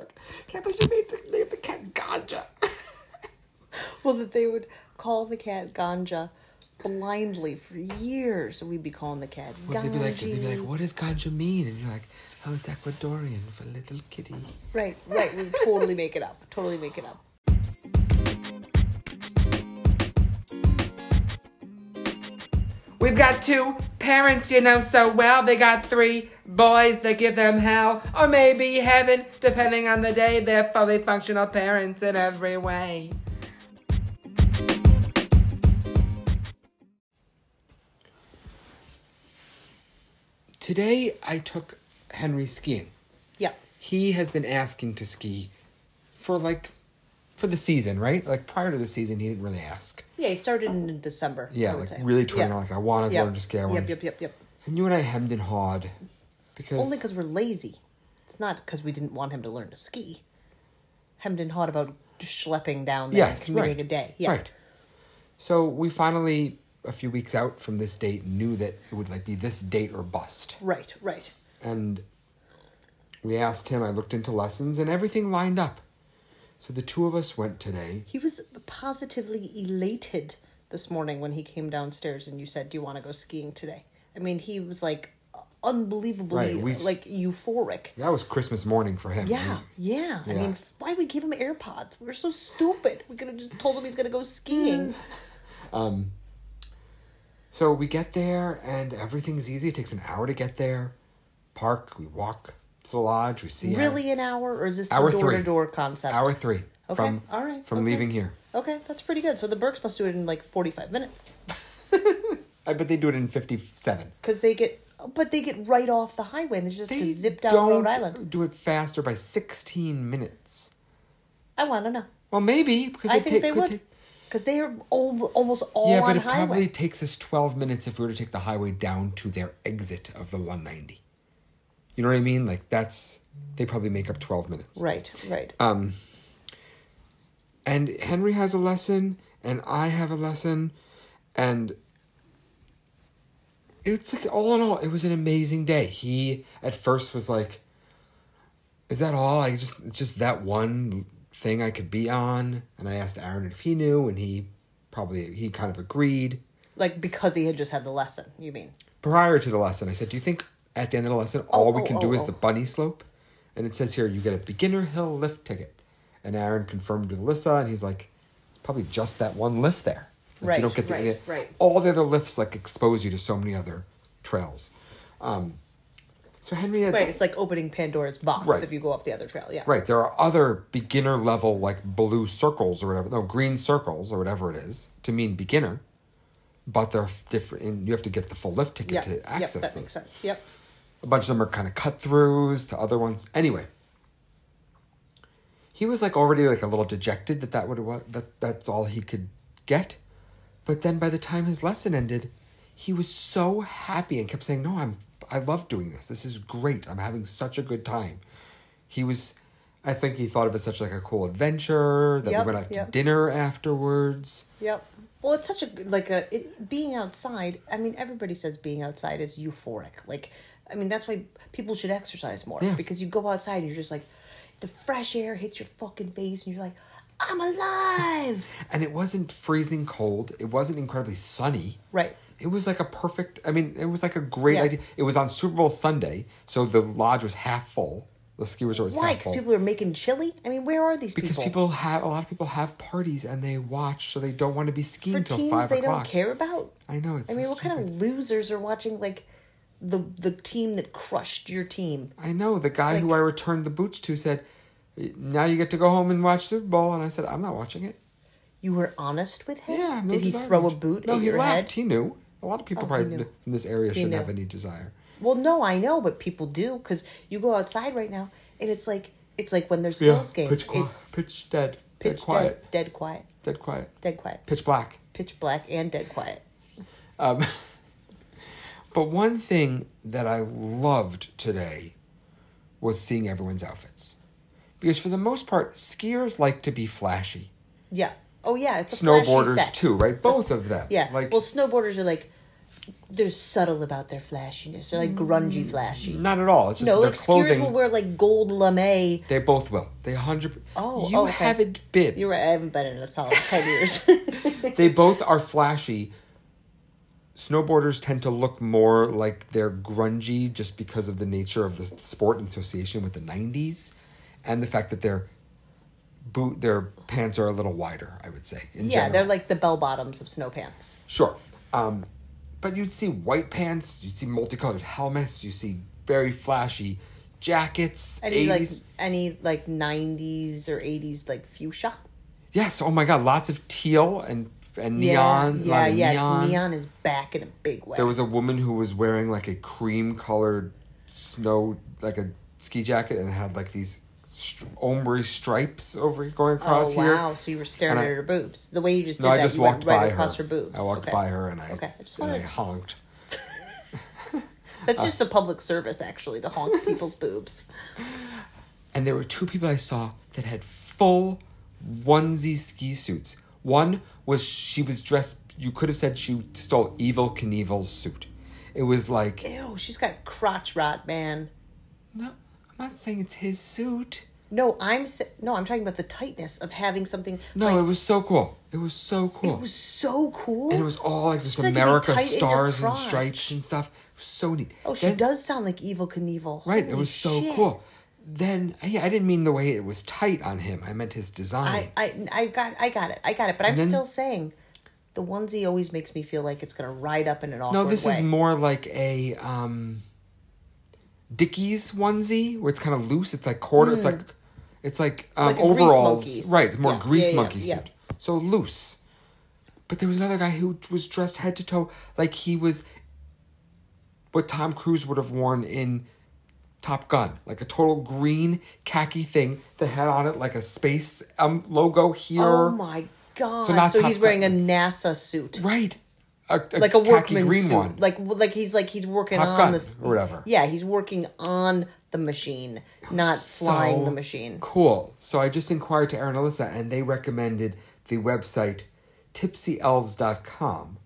Like, can't believe you made the name the cat Ganja. Well, that they would call the cat ganja blindly for years. We'd be calling the cat Well, they'd be like, they'd be like, what does Ganja mean? And you're like, oh, it's Ecuadorian for little kitty. Right, right. We totally make it up. Totally make it up. We've got two parents you know so well. They got three boys that give them hell, or maybe heaven, depending on the day. They're fully functional parents in every way. Today I took Henry skiing. Yeah. He has been asking to ski for like for the season, right? Like prior to the season, he didn't really ask. Yeah, he started in December. Yeah, like say. really trying Yeah. like I want to Yep. learn to ski. I Yep, yep, yep, yep. And you and I hemmed and hawed because Only because we're lazy. It's not because we didn't want him to learn to ski. Hemmed and hawed about schlepping down there yes, and committing right, a day. Yeah. right. So we finally, a few weeks out from this date, knew that it would like be this date or bust. Right, right. And we asked him. I looked into lessons, and everything lined up. So the two of us went today. He was positively elated this morning when he came downstairs and you said, "Do you want to go skiing today?" I mean, he was like unbelievably Right, we like euphoric. That was Christmas morning for him. Yeah, yeah. I mean, why we give him AirPods? We were so stupid. We could have just told him he's gonna go skiing. Um, so we get there, and everything's easy. It takes an hour to get there. Park. We walk to the lodge. We see really, an hour, or is this Hour the door to door concept? hour three Okay, from all right, from okay. leaving here. Okay, that's pretty good. So the Burks must do it in like forty five minutes I bet they do it in fifty seven. because they get, but they get right off the highway and they just have They to zip down Rhode Island. do it faster by sixteen minutes. I want to know. Well, maybe because I it think take- they would take- because they are all, almost all yeah, on but it highway. probably takes us twelve minutes if we were to take the highway down to their exit of the one ninety. You know what I mean? Like that's they probably make up twelve minutes. Right, right. Um, and Henry has a lesson, and I have a lesson, and it's like all in all, it was an amazing day. He at first was like, "Is that all? I just it's just that one thing I could be on." And I asked Aaron if he knew, and he probably he kind of agreed. like because he had just had the lesson. You mean? Prior to the lesson, I said, "Do you think at the end of the lesson all Oh, we oh, can oh, do is oh. the bunny slope?" And it says here you get a beginner hill lift ticket. And Aaron confirmed with Alyssa, and he's like, "It's probably just that one lift there. Like, Right, You don't get the, right, right. all the other lifts like expose you to so many other trails." Um, so Henry had Right. It's like opening Pandora's box Right. if you go up the other trail. Yeah. Right. There are other beginner level like blue circles or whatever, no green circles or whatever it is to mean beginner, but they're different. And you have to get the full lift ticket Yeah. to Yep. access That them. makes sense. Yep. A bunch of them are kind of cut throughs to other ones. Anyway, he was like already like a little dejected that that would that that's all he could get, but then by the time his lesson ended, he was so happy and kept saying, "No, I'm I love doing this. This is great. I'm having such a good time." He was. I think he thought of it as such like a cool adventure that Yep, we went out yep. to dinner afterwards. Yep. Well, it's such a like a it, being outside. I mean, everybody says being outside is euphoric. Like, I mean, that's why people should exercise more Yeah. because you go outside and you're just like, the fresh air hits your fucking face and you're like, I'm alive. And it wasn't freezing cold. It wasn't incredibly sunny. Right. It was like a perfect. I mean, it was like a great Yeah. idea. It was on Super Bowl Sunday, so the lodge was half full. The ski resort was Why? Because people are making chili. I mean, where are these because people? Because people have a lot of people have parties and they watch, so they don't want to be skiing for until teams five they o'clock. don't care about. I know it's. I mean, so what kind of losers are watching like the the team that crushed your team? I know the guy who I returned the boots to said, "Now you get to go home and watch Super Bowl," and I said, "I'm not watching it." You were honest with him. Yeah. no Did he throw a boot No, at he your laughed. head? He knew. A lot of people Oh, probably in this area shouldn't knew. have any desire. Well, no, I know, but people do because you go outside right now, and it's like it's like when there's a Yeah, Bills game. pitch It's pitch dead, pitch dead quiet, dead, dead quiet, dead quiet, dead quiet, pitch black. pitch black, and dead quiet. Um, but one thing that I loved today was seeing everyone's outfits. Because for the most part, skiers like to be flashy. Yeah. Oh yeah, it's a flashy Snowboarders too, right? Both of them. Yeah. Like well, snowboarders are like they're subtle about their flashiness. They're like grungy flashy. Not at all. It's just No, their like skiers will wear like gold lame. They both will. They hundred. Oh, you okay. haven't been. You're right. I haven't been in a solid ten years. they both are flashy. Snowboarders tend to look more like they're grungy just because of the nature of the sport and association with the '90s, and the fact that their boot their pants are a little wider. I would say in yeah, general. they're like the bell bottoms of snow pants. Sure. Um, but you'd see white pants, you see multicolored helmets, you see very flashy jackets. Any 80s. like any like nineties or eighties like fuchsia. yes, oh my god, lots of teal and and neon. lot yeah, yeah. neon. Neon is back in a big way. There was a woman who was wearing like a cream colored snow, like a ski jacket, and it had like these str- ombre stripes over going oh, across oh here. wow! So you were staring at I- her boobs. The way you just did No, I that, just you walked went right by across her. her boobs. I walked okay. by her and I Okay, I just and I honked. That's just a public service, actually, to honk people's boobs. and there were two people I saw that had full onesie ski suits. One was she was dressed. You could have said she stole Evel Knievel's suit. It was like Ew, she's got crotch rot, man. no, not saying it's his suit. No, I'm no, I'm talking about the tightness of having something. No, like, it was so cool. It was so cool. it was so cool. and it was all like this like, America tight in your stars and stripes and stuff. It was so neat. Oh, she Then- does sound like Evel Knievel. Right, it was so shit. cool. Then yeah, I didn't mean the way it was tight on him. I meant his design. I, I, I got, I got it, I got it. But I'm then- still saying, the onesie always makes me feel like it's gonna ride up in an awkward No, this way. is more like a um Dickies onesie where it's kind of loose. It's like quarter. It's like it's like um, Hmm. Like overalls, right? More Yeah, grease yeah, yeah, monkey suit. So loose. But there was another guy who was dressed head to toe like he was what Tom Cruise would have worn in Top Gun, like a total green khaki thing that had on it like a space um logo here. Oh my god! So so he's wearing a NASA suit. Right. A, a like a khaki workman green suit. one. Like like he's like he's working Top on Gun this or whatever. Yeah, he's working on the machine, not flying the machine. Cool. So I just inquired to Aaron and Alyssa, and they recommended the website tipsyelves.com.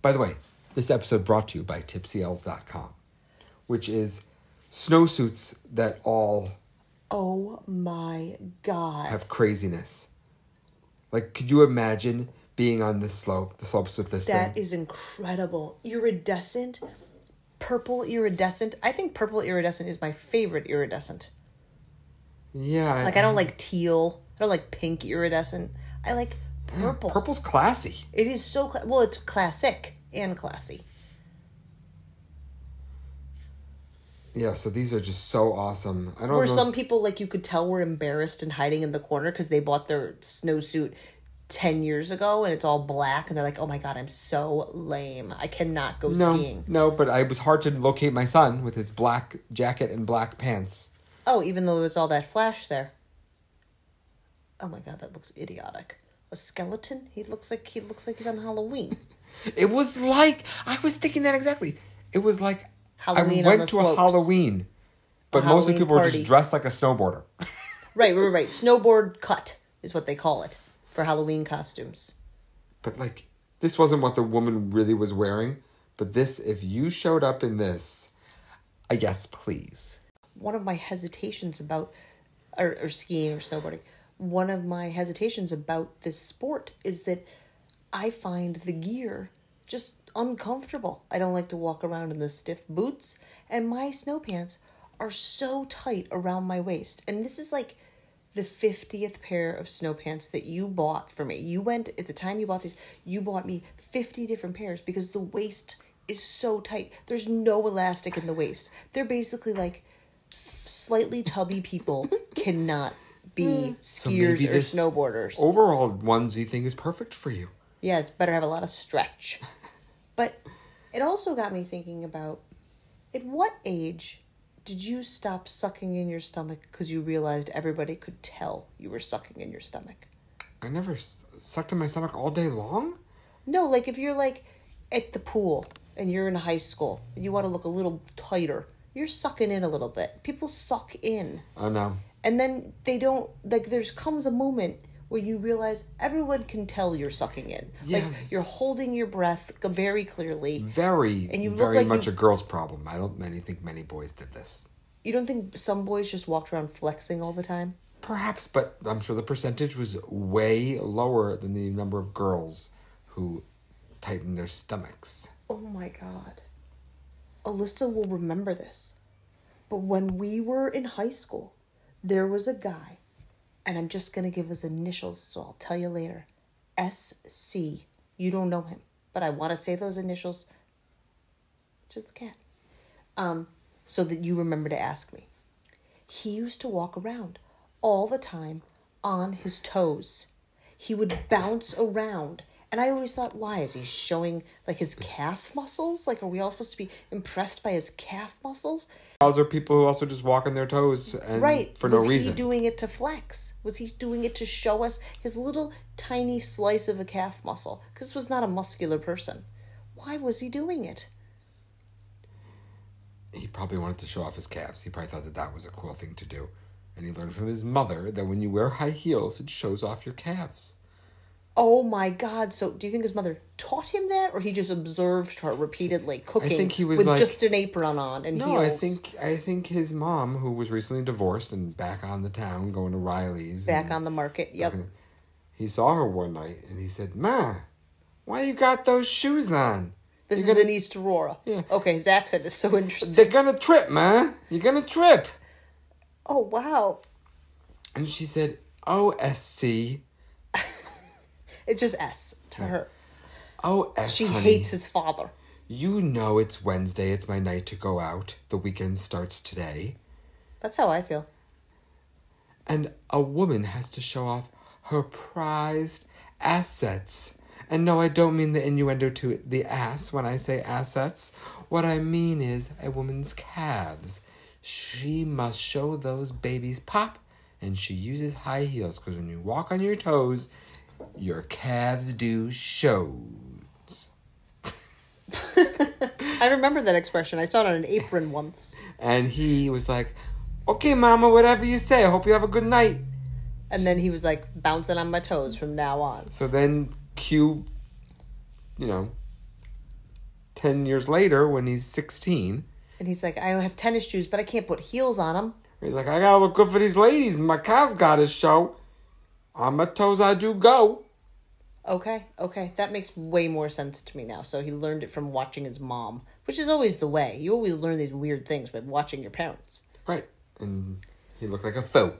By the way, this episode brought to you by tipsyelves.com, which is snowsuits that all Oh my god! have craziness. Like, could you imagine being on this slope, the slopes with this That thing? is incredible. Iridescent, purple iridescent. I think purple iridescent is my favorite iridescent. yeah. Like I don't like teal. I don't like pink iridescent. I like purple. Purple's classy. It is so cla- well. It's classic and classy. Yeah, so these are just so awesome. I don't Where know. some people like you could tell were embarrassed and hiding in the corner because they bought their snowsuit ten years ago and it's all black and they're like, "Oh my god, I'm so lame. I cannot go no, skiing." no, but I was hard to locate my son with his black jacket and black pants. Oh, even though it's all that flash there. Oh my god, that looks idiotic. A skeleton? He looks like he looks like he's on Halloween. It was like I was thinking that exactly. It was like Halloween I went to a. Halloween, but most of Halloween the people were just dressed like a snowboarder. right, right, right. Snowboard cut is what they call it for Halloween costumes. but like this wasn't what the woman really was wearing. But this, if you showed up in this, I guess please. one of my hesitations about or, or skiing or snowboarding one of my hesitations about this sport is that i find the gear just uncomfortable i don't like to walk around in the stiff boots and my snow pants are so tight around my waist and this is like the 50th pair of snow pants that you bought for me you went at the time you bought these you bought me 50 different pairs because the waist is so tight there's no elastic in the waist they're basically like slightly tubby people cannot be So skiers maybe or snowboarders. overall onesie thing is perfect for you. Yeah, it's better to have a lot of stretch. but it also got me thinking about at what age did you stop sucking in your stomach because you realized everybody could tell you were sucking in your stomach? I never s- sucked in my stomach all day long. No, like if you're like at the pool and you're in high school and you want to look a little tighter, you're sucking in a little bit. People suck in. Oh no. and then they don't like there's comes a moment where you realize everyone can tell you're sucking in. Like you're holding your breath very clearly. Very, And you look very like much you- a girl's problem. I don't many think many boys did this. You don't think some boys just walked around flexing all the time? Perhaps, but I'm sure the percentage was way lower than the number of girls who tightened their stomachs. Oh my god. Alyssa will remember this. But when we were in high school, there was a guy, and I'm just going to give his initials, so I'll tell you later. SC. You don't know him, but I want to say those initials. Just the cat. Um, so that you remember to ask me. He used to walk around all the time on his toes. He would bounce around. And I always thought, why? Is he showing like his calf muscles? Like, are we all supposed to be impressed by his calf muscles? Those are people who also just walk on their toes and Right. for was no reason. Was he doing it to flex? Was he doing it to show us his little tiny slice of a calf muscle? Because this was not a muscular person. Why was he doing it? he probably wanted to show off his calves. He probably thought that that was a cool thing to do. And he learned from his mother that when you wear high heels, it shows off your calves. Oh my God! So, do you think his mother taught him that, or he just observed her repeatedly cooking think he was with like- just an apron on and No, heels? I think I think his mom, who was recently divorced and back on the town, going to Riley's. back and on the market. Yep. He saw her one night and he said, "Ma, why you got those shoes on? This You're is gonna- in East Aurora. Yeah. Okay, his accent is so interesting. They're gonna trip, ma. You're gonna trip." Oh wow! And she said, "Oh, SC, It's just S to her. oh S, She honey. hates his father. You know it's Wednesday. It's my night to go out. The weekend starts today." That's how I feel. and a woman has to show off her prized assets. And no, I don't mean the innuendo to the ass when I say assets. What I mean is a woman's calves. She must show those babies pop, and she uses high heels because when you walk on your toes, your calves do shows. I remember that expression. I saw it on an apron once. And he was like, Okay, mama, whatever you say. I hope you have a good night. And then he was like bouncing on my toes from now on. So then, cue, you know, 10 years later when he's 16, And he's like, I have tennis shoes, but I can't put heels on them. he's like, I gotta look good for these ladies. My calves gotta show. On my toes, I do go. Okay, okay. That makes way more sense to me now. So he learned it from watching his mom, which is always the way. You always learn these weird things by watching your parents. Right. And he looked like a foe.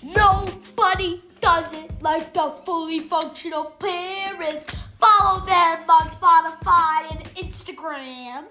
Nobody does it like the fully functional parents. Follow them on Spotify and Instagram.